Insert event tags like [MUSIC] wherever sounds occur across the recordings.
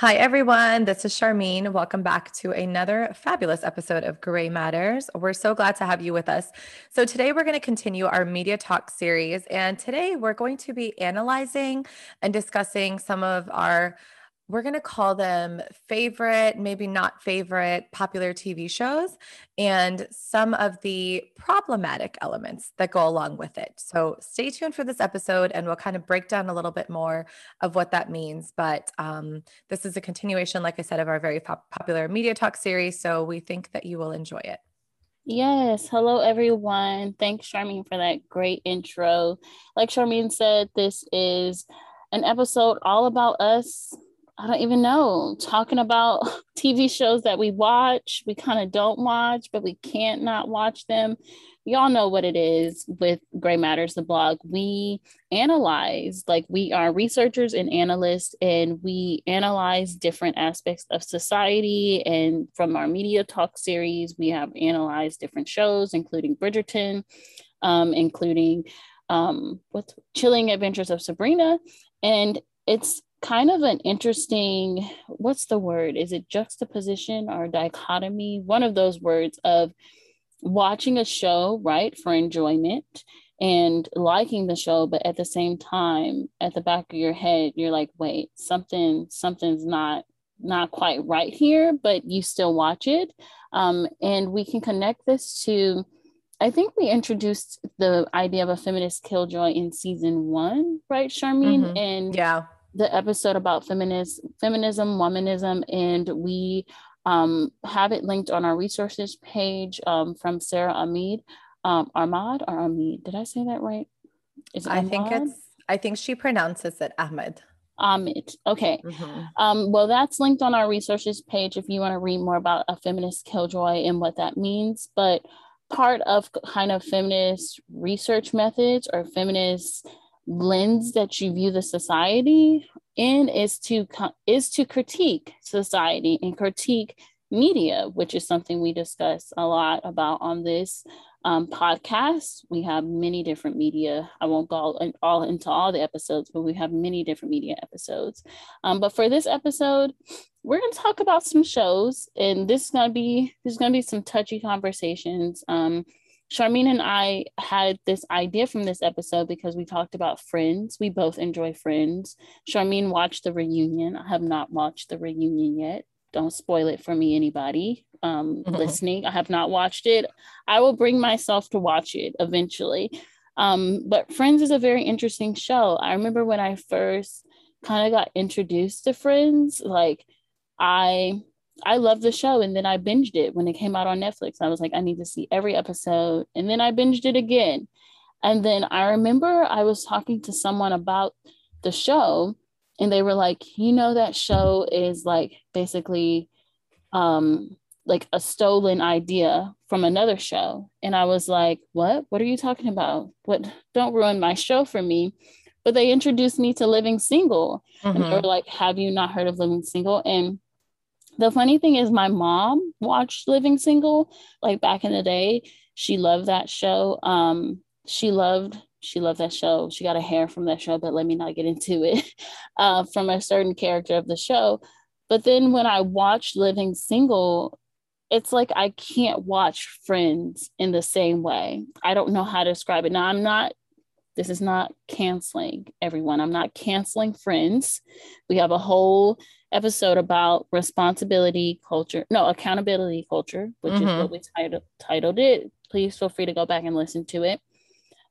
Hi, everyone. This is Sharmeen. Welcome back to another fabulous episode of Gray Matters. We're so glad to have you with us. So, today we're going to continue our media talk series. And today we're going to be analyzing and discussing some of our we're going to call them favorite, maybe not favorite popular TV shows, and some of the problematic elements that go along with it. So stay tuned for this episode and we'll kind of break down a little bit more of what that means. But um, this is a continuation, like I said, of our very pop- popular Media Talk series. So we think that you will enjoy it. Yes. Hello, everyone. Thanks, Sharmeen, for that great intro. Like Sharmeen said, this is an episode all about us I don't even know, talking about [LAUGHS] TV shows that we watch, we kind of don't watch, but we can't not watch them. Y'all know what it is with Gray Matters, the blog. We analyze, like, we are researchers and analysts, and we analyze different aspects of society. And from our media talk series, we have analyzed different shows, including Bridgerton, um, including um, Chilling Adventures of Sabrina. And it's kind of an interesting what's the word is it juxtaposition or dichotomy one of those words of watching a show right for enjoyment and liking the show but at the same time at the back of your head you're like wait something something's not not quite right here but you still watch it um, and we can connect this to I think we introduced the idea of a feminist killjoy in season one, right, Sharmeen? Mm-hmm. And yeah, the episode about feminist feminism, womanism, and we um, have it linked on our resources page um, from Sara Ahmed, um, Armad or Ahmed. Did I say that right? Is it I think it's. I think she pronounces it Ahmed. Ahmed. Okay. Mm-hmm. Um, well, that's linked on our resources page if you want to read more about a feminist killjoy and what that means. But part of kind of feminist research methods or feminist lens that you view the society in is to is to critique society and critique media, which is something we discuss a lot about on this um, podcast. We have many different media. I won't go all, all, into all the episodes, but we have many different media episodes. Um, but for this episode, we're going to talk about some shows, and this is going to be there's going to be some touchy conversations. Um, Sharmeen and I had this idea from this episode because we talked about Friends. We both enjoy Friends. Sharmeen watched the reunion. I have not watched the reunion yet. Don't spoil it for me, anybody um, mm-hmm. listening. I have not watched it. I will bring myself to watch it eventually. Um, but Friends is a very interesting show. I remember when I first kind of got introduced to Friends, like I I loved the show and then I binged it when it came out on Netflix. I was like, I need to see every episode. And then I binged it again. And then I remember I was talking to someone about the show and they were like, you know, that show is like basically um like a stolen idea from another show. And I was like, what? What are you talking about? What don't ruin my show for me. But they introduced me to Living Single. Mm-hmm. And they were mm-hmm. like, have you not heard of Living Single? And the funny thing is my mom watched living single like back in the day. She loved that show. Um she loved she loved that show. She got a hair from that show but let me not get into it [LAUGHS] uh, from a certain character of the show. But then when i watched living single it's like i can't watch friends in the same way. I don't know how to describe it. Now i'm not this is not canceling everyone. I'm not canceling friends. We have a whole episode about responsibility culture, no, accountability culture, which mm-hmm. is what we titled, titled it. Please feel free to go back and listen to it.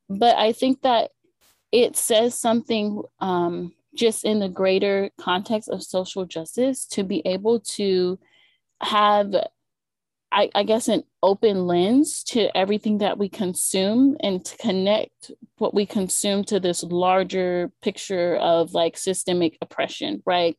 But I think that it says something um, just in the greater context of social justice to be able to have, I, I guess, an open lens to everything that we consume and to connect what we consume to this larger picture of like systemic oppression, right?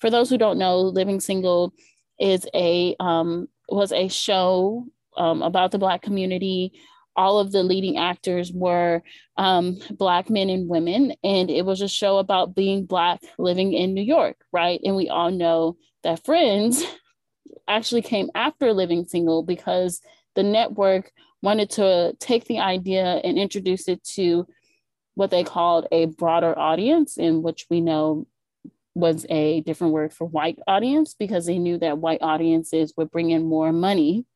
For those who don't know, Living Single is a um, was a show um, about the Black community. All of the leading actors were um, Black men and women, and it was a show about being Black living in New York, right? And we all know that Friends [LAUGHS] actually came after Living Single because the network wanted to take the idea and introduce it to what they called a broader audience, in which we know was a different word for white audience because they knew that white audiences would bring in more money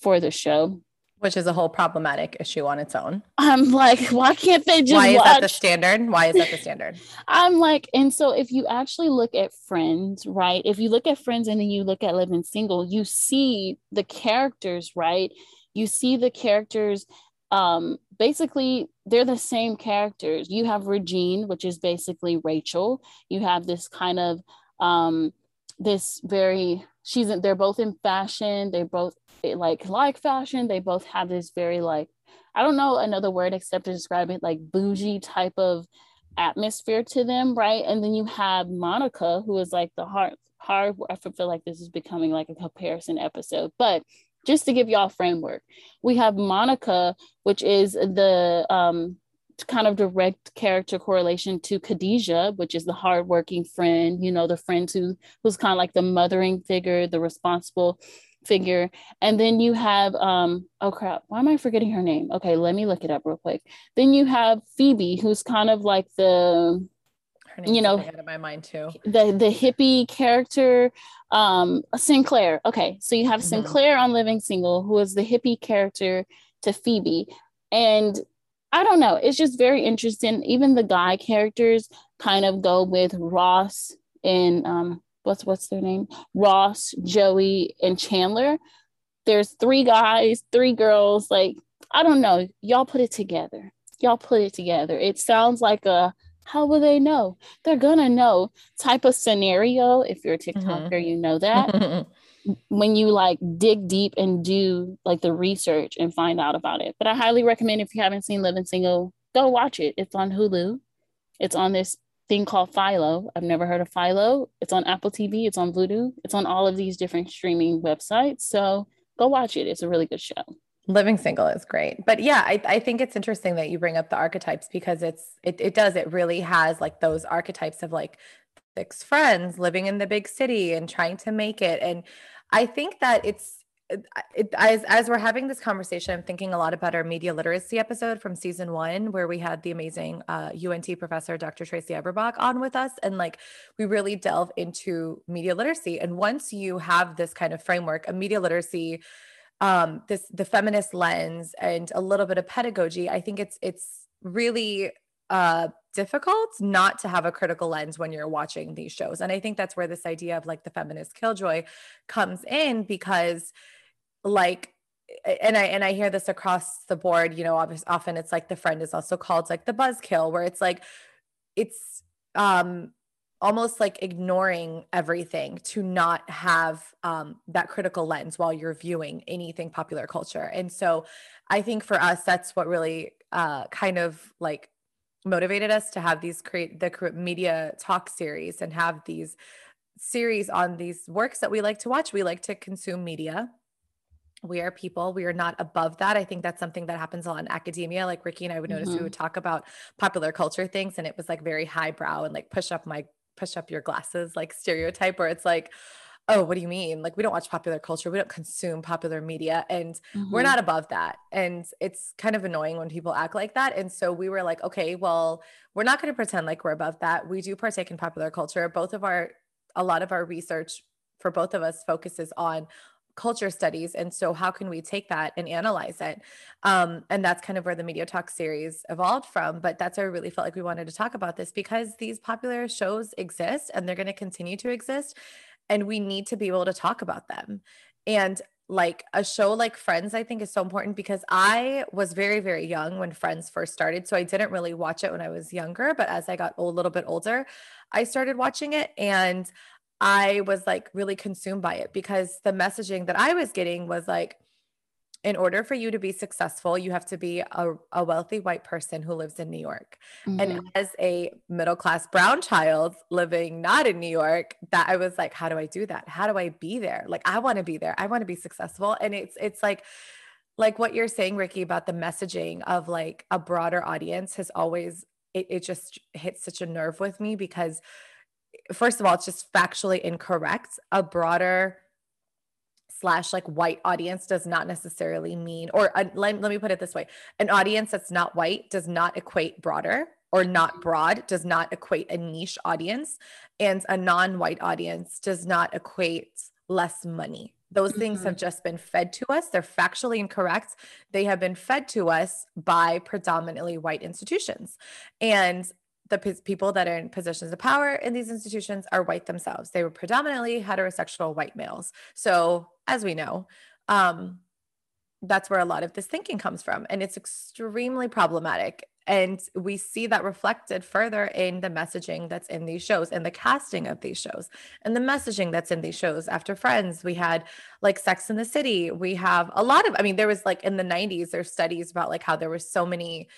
for the show which is a whole problematic issue on its own. I'm like, why can't they just? Why is watch? that the standard? Why is that the standard? [LAUGHS] I'm like, and so if you actually look at Friends, right? If you look at Friends and then you look at Living Single, you see the characters, right? You see the characters. Um, basically, they're the same characters. You have Regine, which is basically Rachel. You have this kind of um, this very she's they're both in fashion they both like like fashion they both have this very like i don't know another word except to describe it like bougie type of atmosphere to them right and then you have monica who is like the hard hard i feel like this is becoming like a comparison episode but just to give y'all framework we have monica which is the um kind of direct character correlation to Khadijah, which is the hardworking friend, you know, the friend who who's kind of like the mothering figure, the responsible figure. And then you have um oh crap, why am I forgetting her name? Okay, let me look it up real quick. Then you have Phoebe, who's kind of like the you know out of my mind too the the hippie character um synclaire okay so you have mm-hmm. synclaire on living single who is the hippie character to phoebe and I don't know. It's just very interesting. Even the guy characters kind of go with Ross and um, what's what's their name? Ross, Joey, and Chandler. There's three guys, three girls. Like I don't know. Y'all put it together. Y'all put it together. It sounds like a how will they know? They're gonna know type of scenario. If you're a mm-hmm. TikToker, mm-hmm. you know that. [LAUGHS] when you like dig deep and do like the research and find out about it. But I highly recommend if you haven't seen Living Single, go watch it. It's on Hulu. It's on this thing called Philo. I've never heard of Philo. It's on Apple TV, it's on Vudu, it's on all of these different streaming websites. So go watch it. It's a really good show. Living single is great. But yeah, I, I think it's interesting that you bring up the archetypes because it's it, it does, it really has like those archetypes of like six friends living in the big city and trying to make it. And I think that it's it, as as we're having this conversation, I'm thinking a lot about our media literacy episode from season one, where we had the amazing uh, UNT professor Dr. Tracy Eberbach on with us, and like we really delve into media literacy. And once you have this kind of framework, a media literacy, um, this the feminist lens, and a little bit of pedagogy, I think it's it's really uh, difficult not to have a critical lens when you're watching these shows. And I think that's where this idea of like the feminist killjoy comes in because like and I and I hear this across the board, you know, often it's like the friend is also called like the buzzkill where it's like it's um almost like ignoring everything to not have um, that critical lens while you're viewing anything popular culture. And so I think for us, that's what really uh, kind of like motivated us to have these create the media talk series and have these series on these works that we like to watch. We like to consume media. We are people. We are not above that. I think that's something that happens a lot in academia. Like Rikki and I would notice mm-hmm. we would talk about popular culture things and it was like very highbrow and like push up my push up your glasses like stereotype where it's like, oh, what do you mean? Like, we don't watch popular culture, we don't consume popular media, and mm-hmm. we're not above that. And it's kind of annoying when people act like that. And so we were like, okay, well, we're not going to pretend like we're above that. We do partake in popular culture. Both of our, a lot of our research for both of us focuses on culture studies and so how can we take that and analyze it um, and that's kind of where the media talk series evolved from but that's why i really felt like we wanted to talk about this because these popular shows exist and they're going to continue to exist and we need to be able to talk about them. And like a show like Friends, I think is so important because I was very, very young when Friends first started. So I didn't really watch it when I was younger. But as I got a little bit older, I started watching it and I was like really consumed by it because the messaging that I was getting was like, in order for you to be successful, you have to be a, a wealthy white person who lives in New York. Mm-hmm. And as a middle class brown child living not in New York, that I was like, how do I do that? How do I be there? Like, I want to be there. I want to be successful. And it's, it's like, like what you're saying, Rikki, about the messaging of like a broader audience has always, it, it just hits such a nerve with me because, first of all, it's just factually incorrect. A broader slash like white audience does not necessarily mean or uh, let, let me put it this way. An audience that's not white does not equate broader or not broad does not equate a niche audience and a non-white audience does not equate less money. Those mm-hmm. things have just been fed to us. They're factually incorrect. They have been fed to us by predominantly white institutions. And the p- people that are in positions of power in these institutions are white themselves. They were predominantly heterosexual white males. So as we know um, that's where a lot of this thinking comes from and it's extremely problematic. And we see that reflected further in the messaging that's in these shows and the casting of these shows and the messaging that's in these shows. After friends we had like sex in the city. We have a lot of i mean there was like in the 90s there's studies about like how there were so many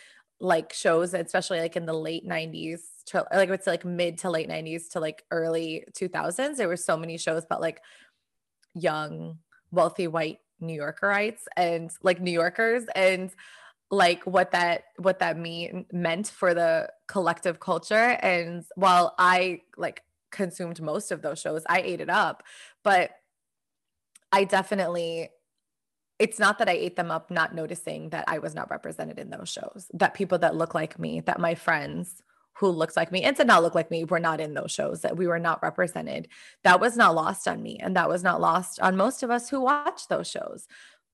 like shows especially like in the late 90s to, like it's like mid to late 90s to like early 2000s there were so many shows about like young wealthy white new yorkerites and like new yorkers and like what that what that mean meant for the collective culture. And while i like consumed most of those shows i ate it up but i definitely it's not that i ate them up not noticing that i was not represented in those shows that people that look like me that my friends who looked like me and did not look like me were not in those shows that we were not represented that was not lost on me and that was not lost on most of us who watch those shows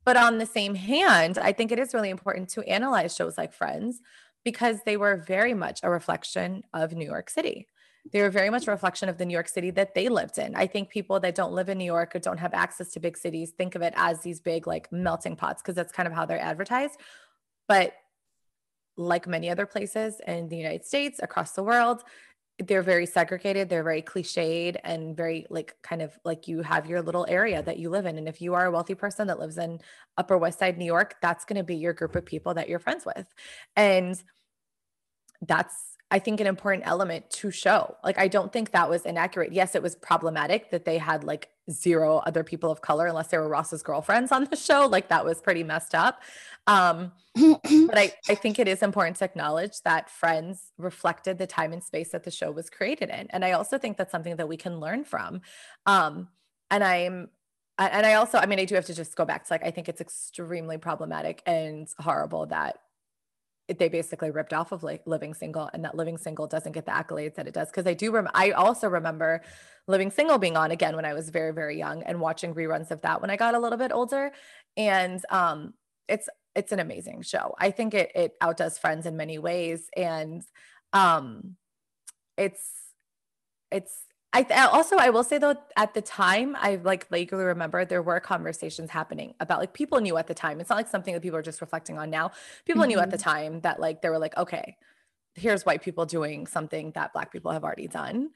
but on the same hand, I think it is really important to analyze shows like Friends because they were very much a reflection of New York City. They were very much a reflection of the New York City that they lived in. I think people that don't live in New York or don't have access to big cities think of it as these big, like melting pots, because that's kind of how they're advertised. But like many other places in the United States, across the world, they're very segregated they're very cliched and very like kind of like you have your little area that you live in and if you are a wealthy person that lives in upper west side new york that's going to be your group of people that you're friends with and that's I think an important element to show. Like, I don't think that was inaccurate. Yes, it was problematic that they had like zero other people of color, unless they were Ross's girlfriends on the [LAUGHS] show. Like, that was pretty messed up. Um, but I, I think it is important to acknowledge that Friends reflected the time and space that the show was created in. And I also think that's something that we can learn from. Um, and I'm, and I also, I mean, I do have to just go back to like, I think it's extremely problematic and horrible that they basically ripped off of like living single and that living single doesn't get the accolades that it does. Because i do rem- i also remember living single being on again when i was very very young and watching reruns of that when i got a little bit older. And um it's it's an amazing show. I think it it outdoes friends in many ways. And um it's it's I th- also I will say though at the time I like vaguely remember there were conversations happening about like people knew at the time. It's not like something that people are just reflecting on now. People mm-hmm. knew at the mm-hmm. time that like they were like okay, here's white people doing something that black people have already done.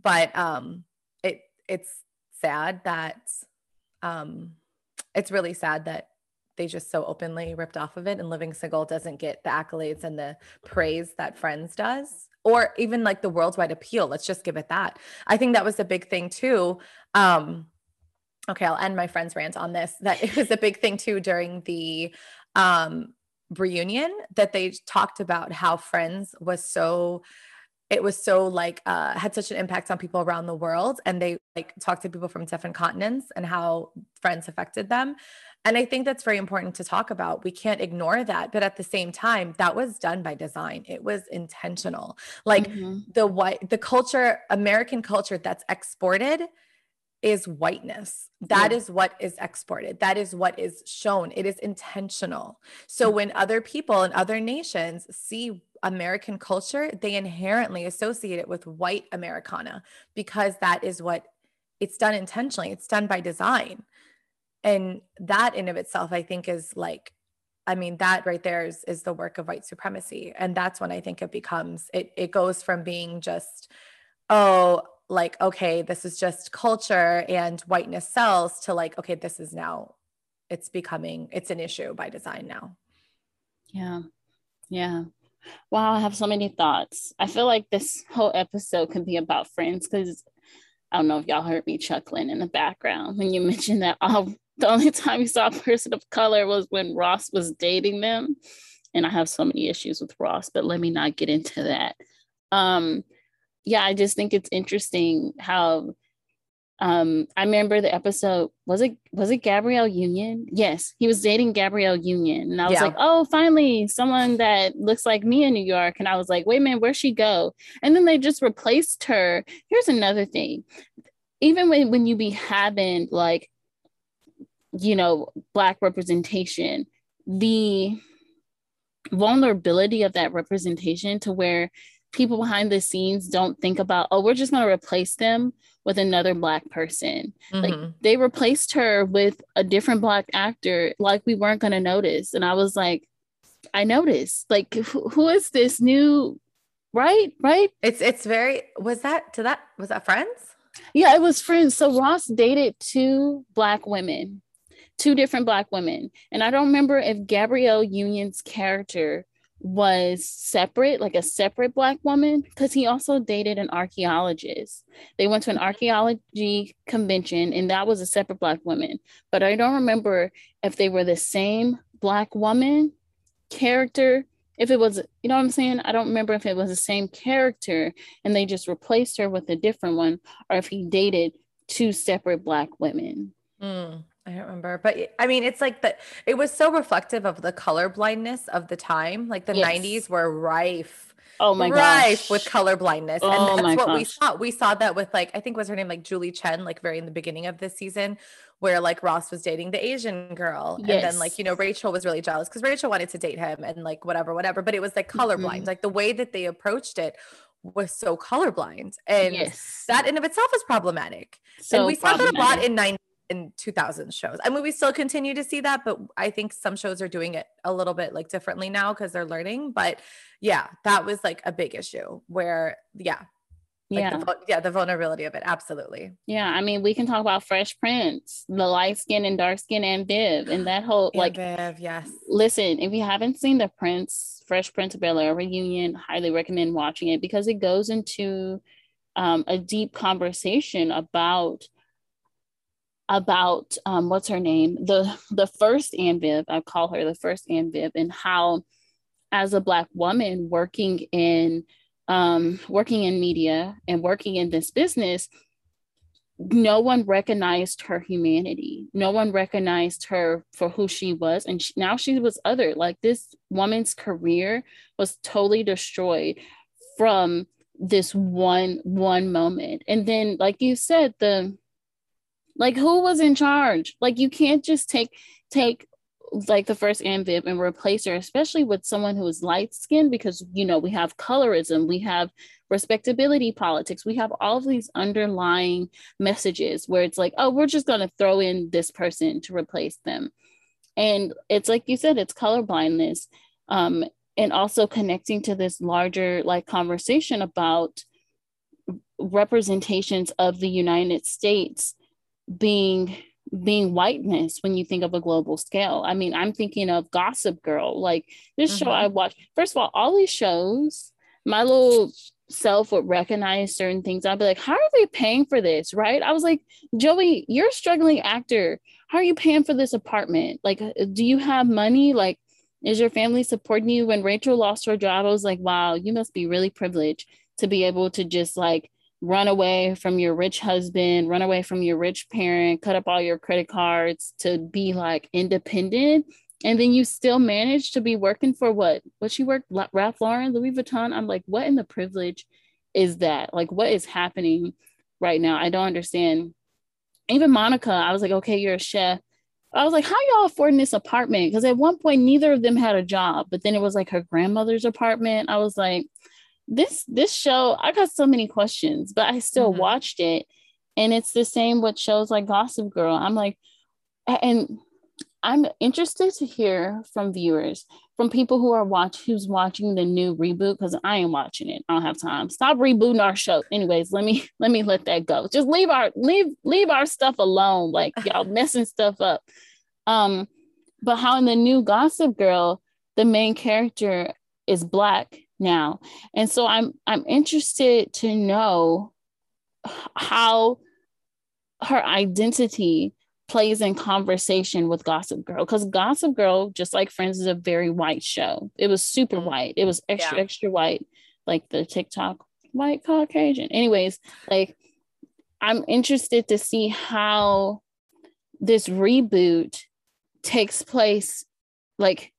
But um it it's sad that um it's really sad that they just so openly ripped off of it and living single doesn't get the accolades and the praise that friends does or even like the worldwide appeal. Let's just give it that. I think that was a big thing too. Um, okay, I'll end my friend's rant on this. That it was a big thing too during the um, reunion that they talked about how Friends was so it was so like uh, had such an impact on people around the world and they like talked to people from different continents and how friends affected them and I think that's very important to talk about. We can't ignore that. But at the same time, that was done by design. It was intentional. Like mm-hmm. the white, the culture, American culture that's exported is whiteness. That yeah. is what is exported. That is what is shown. It is intentional. So mm-hmm. when other people in other nations see American culture, they inherently associate it with white Americana because that is what it's done intentionally. It's done by design and that in of itself i think is like i mean that right there is, is the work of white supremacy. And that's when i think it becomes it it goes from being just oh like okay this is just culture and whiteness sells to like okay this is now it's becoming it's an issue by design now. Yeah. Yeah. Wow i have so many thoughts. I feel like this whole episode can be about friends because I don't know if y'all heard me chuckling in the background when you [LAUGHS] mentioned that all the only [LAUGHS] time you saw a person of color was when Ross was dating them. And I have so many issues with Ross, but let me not get into that. Um, yeah, I just think it's interesting how um i remember the episode was it was it gabrielle union yes he was dating gabrielle union and i was yeah. like oh finally someone that looks like me in new york and i was like wait a minute where'd she go and then they just replaced her here's another thing even when, when you be having like you know black representation the vulnerability of that representation to where people behind the scenes don't think about oh we're just going to replace them with another black person. Mm-hmm. like they replaced her with a different black actor like we weren't going to notice. And i was like i noticed. Like who, who is this new right? Right? It's it's very was that to that was that friends? Yeah it was friends. So ross dated two black women two different black women and i don't remember if gabrielle union's character was separate, like a separate Black woman, because he also dated an archaeologist. They went to an archaeology convention, and that was a separate Black woman. But I don't remember if they were the same Black woman character. If it was, you know what I'm saying? I don't remember if it was the same character and they just replaced her with a different one, or if he dated two separate Black women. Mm. I don't remember, but I mean, it's like that. It was so reflective of the color blindness of the time. Like the yes. '90s were rife. Oh my rife gosh. with color blindness, oh and that's what gosh. we saw. We saw that with like I think was her name like Julie Chen, like very in the beginning of this season, where like Ross was dating the Asian girl, yes. and then like you know Rachel was really jealous because Rachel wanted to date him, and like whatever, whatever. But it was like colorblind. Mm-hmm. Like the way that they approached it was so colorblind, and yes. that in of itself is problematic. So and we saw that a lot in 90 in 2000 shows. I mean, we still continue to see that, but I think some shows are doing it a little bit like differently now because they're learning. But yeah, that was like a big issue where, yeah. Like yeah. The, yeah. The vulnerability of it. Absolutely. Yeah. I mean, we can talk about Fresh Prince, the light skin and dark skin and Viv, and that whole [GASPS] like, Viv, yes. Listen, if you haven't seen the Prince, Fresh Prince of Bel Air reunion, highly recommend watching it because it goes into um, a deep conversation about about um, what's her name, the the first Aunt Viv, I call her the first Aunt Viv, and how, as a black woman working in um, working in media and working in this business, no one recognized her humanity. No one recognized her for who she was, and she, now she was other. Like this woman's career was totally destroyed from this one one moment, and then, like you said, the like who was in charge? Like you can't just take take like the first Viv and replace her, especially with someone who is light skinned, because you know we have colorism, we have respectability politics, we have all of these underlying messages where it's like, oh, we're just gonna throw in this person to replace them. And it's like you said, it's color blindness. Um, and also connecting to this larger like conversation about representations of the United States being being whiteness when you think of a global scale. I mean, I'm thinking of Gossip Girl. Like this mm-hmm. show I watched. First of all, all these shows, my little self would recognize certain things. I'd be like, how are they paying for this? Right. I was like, Joey, you're a struggling actor. How are you paying for this apartment? Like, do you have money? Like, is your family supporting you? When Rachel lost her job, I was like, wow, you must be really privileged to be able to just like run away from your rich husband, run away from your rich parent, cut up all your credit cards to be like independent. And then you still manage to be working for what? What she worked, Ralph Lauren, Louis Vuitton. I'm like, what in the privilege is that? Like, what is happening right now? I don't understand. Even Monica, I was like, okay, you're a chef. I was like, how y'all affording this apartment? Because at one point, neither of them had a job, but then it was like her grandmother's apartment. I was like, this this show i got so many questions but i still mm-hmm. watched it. And it's the same with shows like gossip girl. I'm like and i'm interested to hear from viewers from people who are watch who's watching the new reboot because i ain't watching it. I don't have time. Stop rebooting our show. Anyways let me [LAUGHS] let me let that go. Just leave our leave leave our stuff alone. Like [LAUGHS] y'all messing stuff up. Um but how in the new gossip girl the main character is black now. And so I'm I'm interested to know how her identity plays in conversation with Gossip Girl because Gossip Girl, just like Friends, is a very white show. It was super mm-hmm. white. It was extra yeah. extra white, like the TikTok white Caucasian. Anyways, like I'm interested to see how this reboot takes place like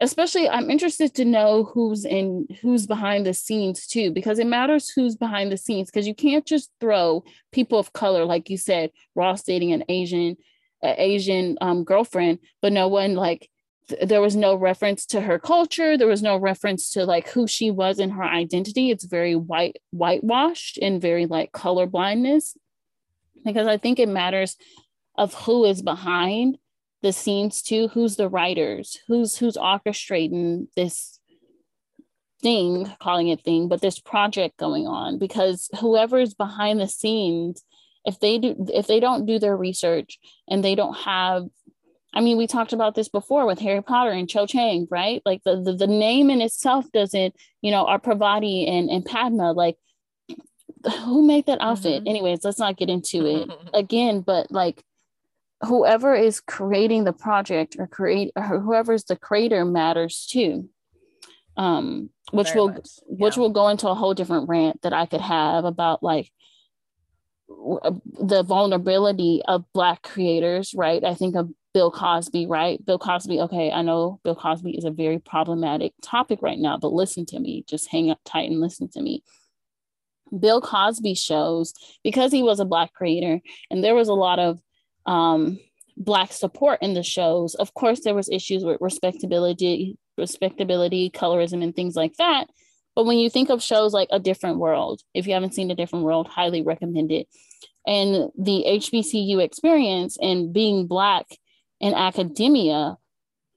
especially i'm interested to know who's in who's behind the scenes too because it matters who's behind the scenes because you can't just throw people of color like you said ross dating an asian uh, asian um, girlfriend but no one like th- there was no reference to her culture there was no reference to like who she was and her identity. It's very white whitewashed and very like color blindness because i think it matters of who is behind the scenes too who's the writers who's who's orchestrating this thing calling it thing but this project going on because whoever's behind the scenes if they do if they don't do their research and they don't have I mean, we talked about this before with Harry Potter and Cho Chang, right? Like the, the, the name in itself doesn't, you know, our Parvati and, and Padma, like who made that outfit? Mm-hmm. Anyways, let's not get into it [LAUGHS] again, but like whoever is creating the project or create or whoever's the creator matters too. Um which Very will much. which will go into a whole different rant that i could have about like uh, the vulnerability of black creators right? I think of bill cosby right? Bill cosby okay i know bill cosby is a very problematic topic right now but listen to me. Just hang up tight and listen to me. Bill cosby shows because he was a black creator and there was a lot of um, black support in the shows. Of course, there was issues with respectability, respectability, colorism, and things like that. But when you think of shows like A Different World, if you haven't seen A Different World, highly recommend it. And the HBCU experience and being Black in academia,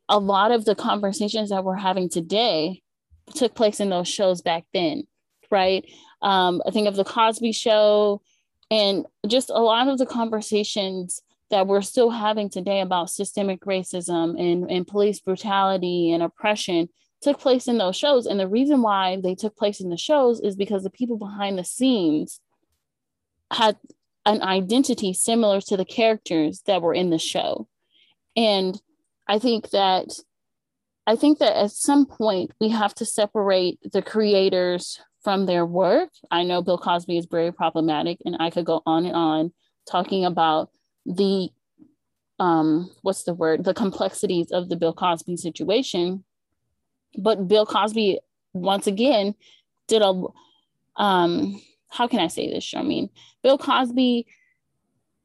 a lot of the conversations that we're having today took place in those shows back then, right? Um, I think of The Cosby Show and just a lot of the conversations that we're still having today about systemic racism and, and police brutality and oppression took place in those shows. And the reason why they took place in the shows is because the people behind the scenes had an identity similar to the characters that were in the show. And I think that I think that at some point we have to separate the creators from their work. I know Bill Cosby is very problematic, and I could go on and on talking about the um what's the word? The complexities of the bill cosby situation. But bill cosby once again did a um how can i say this sharmeen? Bill cosby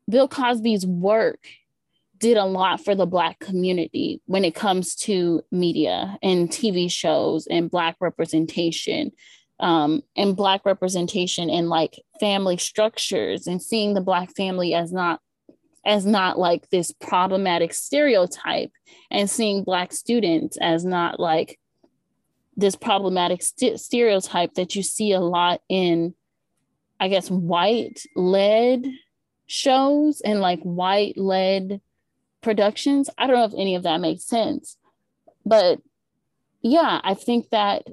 bill cosby's work did a lot for the black community when it comes to media and tv shows and black representation um, and black representation and like family structures and seeing the black family as not as not like this problematic stereotype and seeing black students as not like this problematic st- stereotype that you see a lot in i guess white led shows and like white led productions. I don't know if any of that makes sense but yeah i think that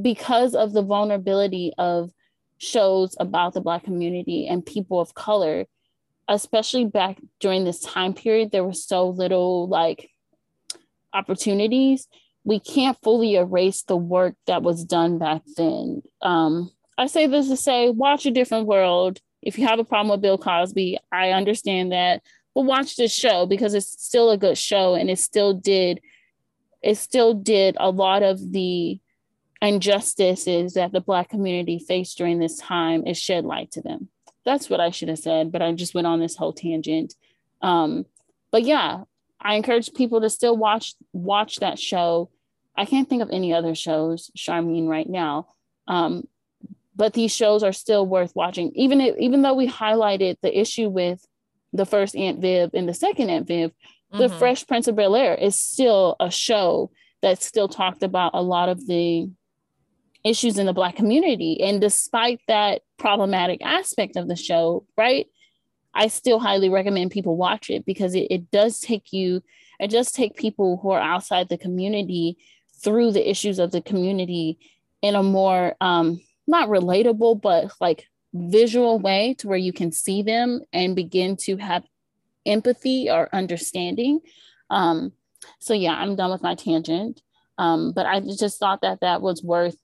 because of the vulnerability of shows about the black community and people of color especially back during this time period, there was so little like opportunities. We can't fully erase the work that was done back then. Um, I say this to say, watch a different world. If you have a problem with Bill Cosby, I understand that, but watch this show because it's still a good show and it still did, it still did a lot of the injustices that the Black community faced during this time. It shed light to them that's what I should have said, but I just went on this whole tangent. Um, but yeah, I encourage people to still watch watch that show. I can't think of any other shows, Sharmeen, right now. Um, but these shows are still worth watching, even if, even though we highlighted the issue with the first Aunt Viv and the second Aunt Viv, mm-hmm. the Fresh Prince of Bel Air is still a show that still talked about a lot of the issues in the Black community. And despite that problematic aspect of the show, right, I still highly recommend people watch it because it, it does take you, it does take people who are outside the community through the issues of the community in a more, um, not relatable, but like visual way to where you can see them and begin to have empathy or understanding. Um, so yeah, I'm done with my tangent. Um, but I just thought that that was worth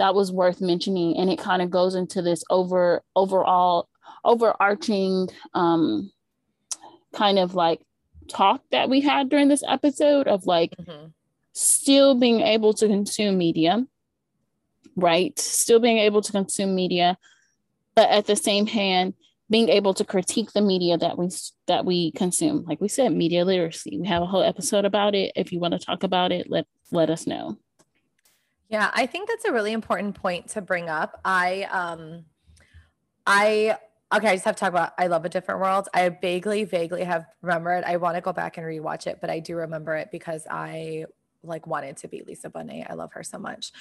that was worth mentioning and it kind of goes into this over overall overarching um kind of like talk that we had during this episode of like mm-hmm. still being able to consume media, right? Still being able to consume media, but at the same hand, being able to critique the media that we that we consume. Like we said, media literacy. We have a whole episode about it. If you want to talk about it, let let us know. Yeah, I think that's a really important point to bring up. I um I okay, I just have to talk about I love a different world. I vaguely, vaguely have remembered. I want to go back and rewatch it, but I do remember it because I like wanted to be Lisa Bonet. I love her so much.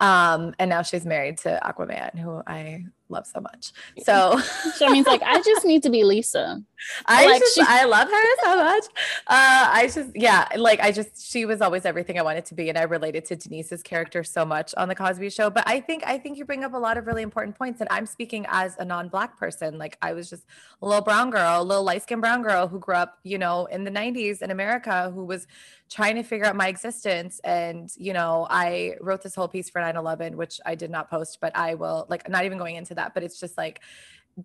Um, and now she's married to Aquaman, who I love so much. So [LAUGHS] I mean, like I just need to be Lisa. [LAUGHS] I like, just she- I love her so much. Uh, I just yeah, like I just she was always everything I wanted to be, and I related to Denise's character so much on the Cosby Show. But I think I think you bring up a lot of really important points, and I'm speaking as a non-black person. Like I was just a little brown girl, a little light-skinned brown girl who grew up, you know, in the '90s in America, who was trying to figure out my existence. And you know, I wrote this whole piece for 9/11, which I did not post, but I will like not even going into that, but it's just like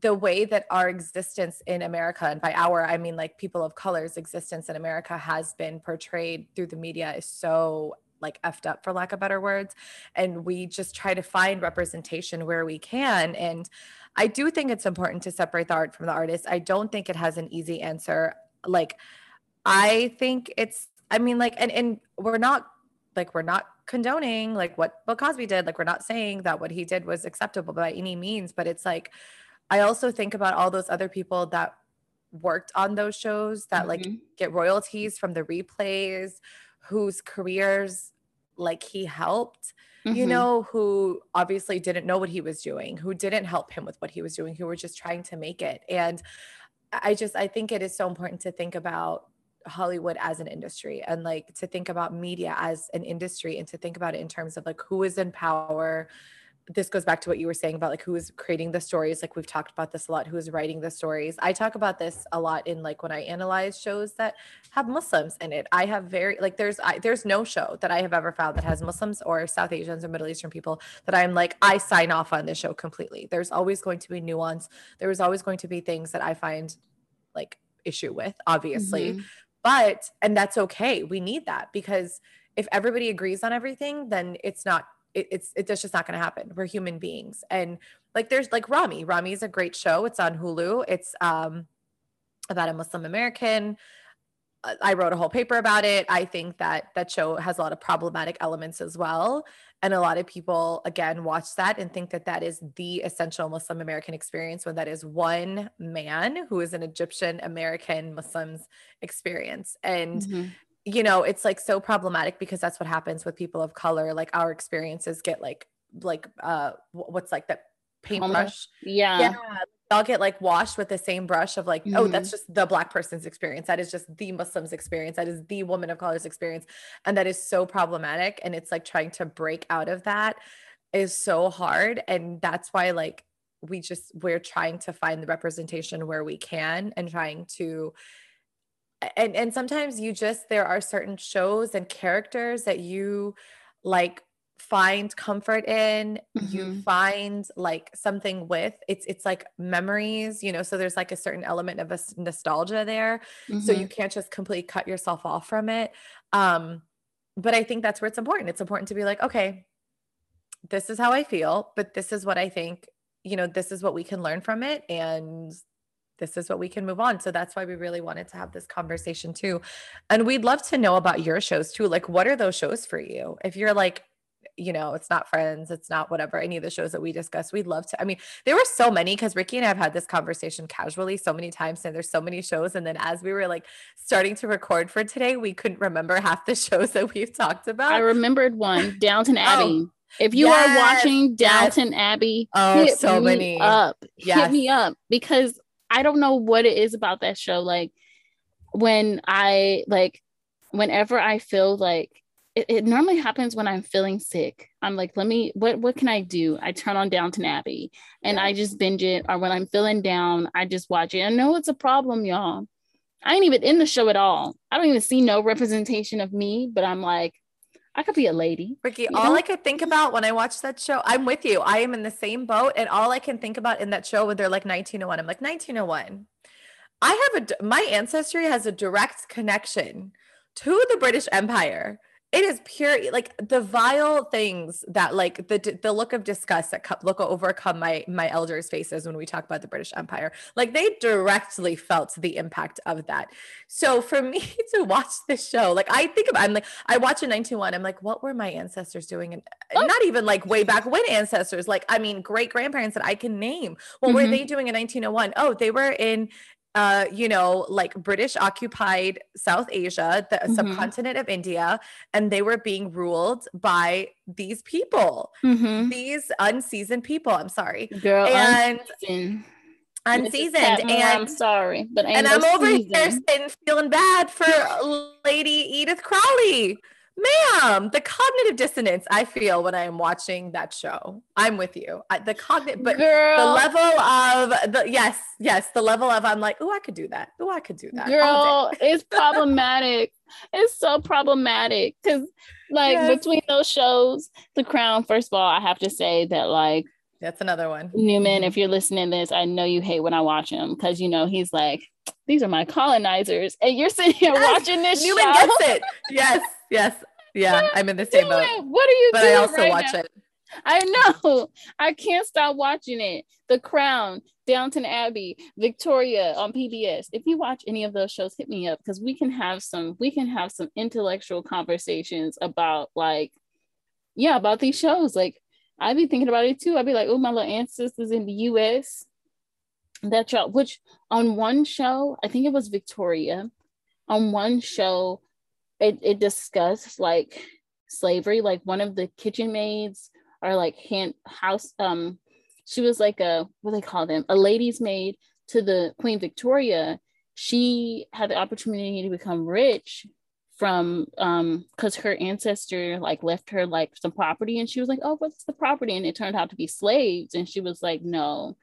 the way that our existence in America, and by our, I mean like people of color's existence in America has been portrayed through the media is so like effed up for lack of better words. And we just try to find representation where we can. And I do think it's important to separate the art from the artist. I don't think it has an easy answer. Like, I think it's, I mean, like, and, and we're not like, we're not condoning like what Bill Cosby did. Like we're not saying that what he did was acceptable by any means, but it's like I also think about all those other people that worked on those shows that mm-hmm. like get royalties from the replays, whose careers like he helped. Mm-hmm. you know, who obviously didn't know what he was doing, who didn't help him with what he was doing, who were just trying to make it. And I just, I think it is so important to think about Hollywood as an industry and like to think about media as an industry and to think about it in terms of like who is in power. This goes back to what you were saying about like who is creating the stories. Like we've talked about this a lot. Who is writing the stories? I talk about this a lot in like when I analyze shows that have Muslims in it. I have very like there's I, there's no show that I have ever found that has Muslims or South Asians or Middle Eastern people that I'm like I sign off on this show completely. There's always going to be nuance. There is always going to be things that I find like issue with obviously mm-hmm. But, and that's okay. We need that because if everybody agrees on everything, then it's not, it, it's, it's just not going to happen. We're human beings. And like, there's like Ramy. Ramy is a great show. It's on Hulu. It's um, about a Muslim American. Uh, I wrote a whole paper about it. I think that that show has a lot of problematic elements as well. And a lot of people, again, watch that and think that that is the essential Muslim American experience when that is one man who is an Egyptian American Muslim's experience. And, mm-hmm. you know, it's like so problematic because that's what happens with people of color. Like our experiences get like, like, uh, what's like that paintbrush? Yeah. Yeah all get like washed with the same brush of like, mm-hmm. oh, that's mm-hmm. just the black person's experience. That is just the Muslim's experience. That is the woman of color's experience. And that is so problematic. And it's like trying to break out of that is so hard. And that's why like we just we're trying to find the representation where we can and trying to and and sometimes you just there are certain shows and characters that you like find comfort in mm-hmm. you find like something with it's it's like memories you know so there's like a certain element of a nostalgia there mm-hmm. so you mm-hmm. can't just completely cut yourself off from it um but i think that's where it's important it's important to be like okay this is how i feel but this is what i think you know this is what we can learn from it and this is what we can move on. So that's why we really wanted to have this conversation too. And we'd love to know about your shows too. Like, what are those shows for you? If you're like, you know, it's not friends, it's not whatever, any of the shows that we discussed. We'd love to. I mean, there were so many because Rikki and I have had this conversation casually so many times, and there's so many shows. And then as we were like starting to record for today, we couldn't remember half the [LAUGHS] shows that we've talked about. I remembered one, Downton [LAUGHS] oh, Abbey. Oh, if you yes, are watching Downton yes. Abbey, oh, hit so me many up, yes. hit me up because I don't know what it is about that show. Like when I like, whenever I feel like it, it, normally happens when I'm feeling sick. I'm like, let me, what, what can I do? I turn on Downton Abbey and yeah. I just binge it. Or when I'm feeling down, I just watch it. I know it's a problem, y'all. I ain't even in the show at all. I don't even see no representation of me, but I'm like, I could be a lady. Rikki, all know? I could think about when I watch that show, I'm with you. I am in the same boat. And all I can think about in that show when they're like 1901, I'm like 1901. I have a, my ancestry has a direct connection to the British Empire it is pure like the vile things that like the the look of disgust that co- look overcome my my elders faces when we talk about the british empire. Like they directly felt the impact of that. So for me [LAUGHS] to watch this show like i think about i'm like i watch a 921 i'm like what were my ancestors doing? And oh. not even like way back when ancestors like i mean great grandparents that i can name. What mm-hmm. were they doing in 1901 oh they were in uh, you know, like British occupied South Asia, the mm-hmm. subcontinent of India, and they were being ruled by these people, mm-hmm. these unseasoned people. I'm sorry, girl, and unseasoned. unseasoned and I'm sorry, but and I'm over here feeling bad for Lady Edith Crawley ma'am the cognitive dissonance i feel when i am watching that show i'm with you I, the cognitive but girl. the level of the yes yes the level of i'm like oh i could do that oh i could do that girl it's problematic it's so problematic because like yes. between those shows the crown first of all i have to say that like that's another one. Newman, if you're listening to this, I know you hate when I watch him because you know he's like, these are my colonizers. And you're sitting here yes. watching this Newman show. gets it. [LAUGHS] Yes, yes. Yeah, I'm in the same boat. What are you but doing? I also right watch now? it. I know. I can't stop watching it. The Crown, Downton Abbey, Victoria on PBS. If you watch any of those shows, hit me up because we can have some we can have some intellectual conversations about like yeah, about these shows. Like I'd be thinking about it too. I'd be like, oh, my little ancestors in the US. That y'all, which on one show, I think it was Victoria, on one show, it, it discussed like slavery. Like one of the kitchen maids or like hand house, um, she was like a what do they call them, a lady's maid to the Queen Victoria. She had the opportunity to become rich from um because her ancestor like left her like some property and she was like oh what's the property and it turned out to be slaves and she was like no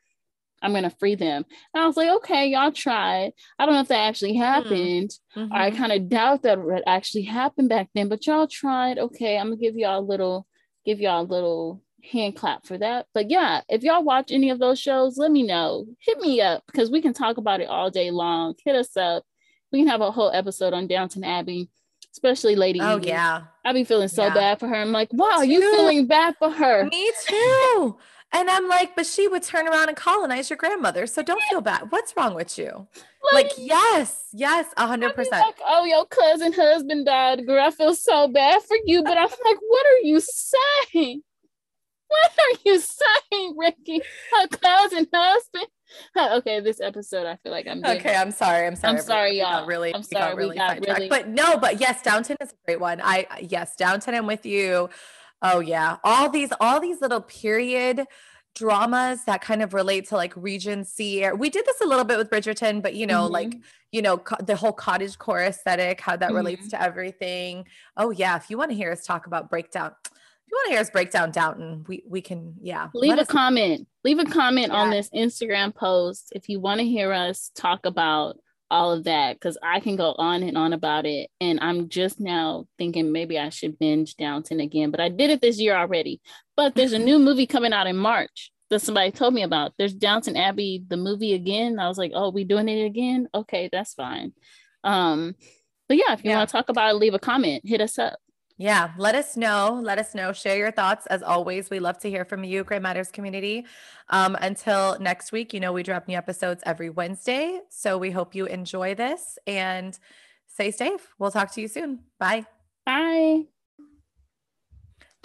i'm gonna free them and i was like okay y'all tried i don't know if that actually hmm. happened mm-hmm. i kind of doubt that it actually happened back then but y'all tried okay i'm gonna give y'all a little give y'all a little hand clap for that but yeah if y'all watch any of those shows let me know hit me up because we can talk about it all day long hit us up we can have a whole episode on downton abbey especially Lady. Oh Edie. yeah, I be feeling so yeah. bad for her. I'm like, wow, you feeling bad for her? Me too. And I'm like, but she would turn around and colonize your grandmother, so don't feel bad. What's wrong with you? Like, like yes, yes, a hundred percent. Like, oh, your cousin husband died, girl. I feel so bad for you, but I'm like, what are you saying? What are you saying, Rikki? Her cousin husband okay, this episode, I feel like I'm okay. I'm sorry. I'm sorry. I'm sorry, y'all. Really, I'm sorry. really, got really... But no, but yes, Downton is a great one. I yes, Downton. I'm with you. Oh yeah, all these, all these little period dramas that kind of relate to like Regency. We did this a little bit with Bridgerton, but you know, mm-hmm. like you know, co- the whole cottage core aesthetic, how that mm-hmm. relates to everything. Oh yeah, if you want to hear us talk about breakdown, if you want to hear us breakdown Downton, we we can yeah. Leave a comment. Leave a comment yeah. on this Instagram post if you want to hear us talk about all of that because I can go on and on about it. And I'm just now thinking maybe I should binge Downton again, but I did it this year already. But there's a [LAUGHS] new movie coming out in March that somebody told me about. There's Downton Abbey, the movie again. I was like, oh, we doing it again? Okay, that's fine. Um, but yeah, if you yeah. want to talk about it, leave a comment, hit us up. Yeah, let us know. Let us know. Share your thoughts. As always, we love to hear from you, Gray Matters community. Um, until next week, you know, we drop new episodes every Wednesday. So we hope you enjoy this and stay safe. We'll talk to you soon. Bye. Bye.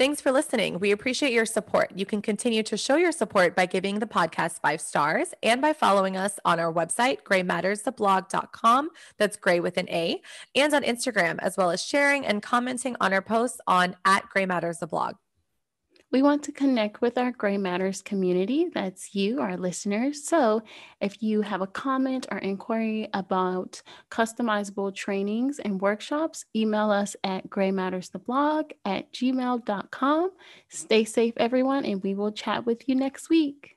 Thanks for listening. We appreciate your support. You can continue to show your support by giving the podcast five stars and by following us on our website, graymatterstheblog.com. That's gray with an A, and on Instagram, as well as sharing and commenting on our posts on at Gray Matters the blog. We want to connect with our Gray Matters community. That's you, our listeners. So if you have a comment or inquiry about customizable trainings and workshops, email us at graymatterstheblog at gmail.com. Stay safe, everyone, and we will chat with you next week.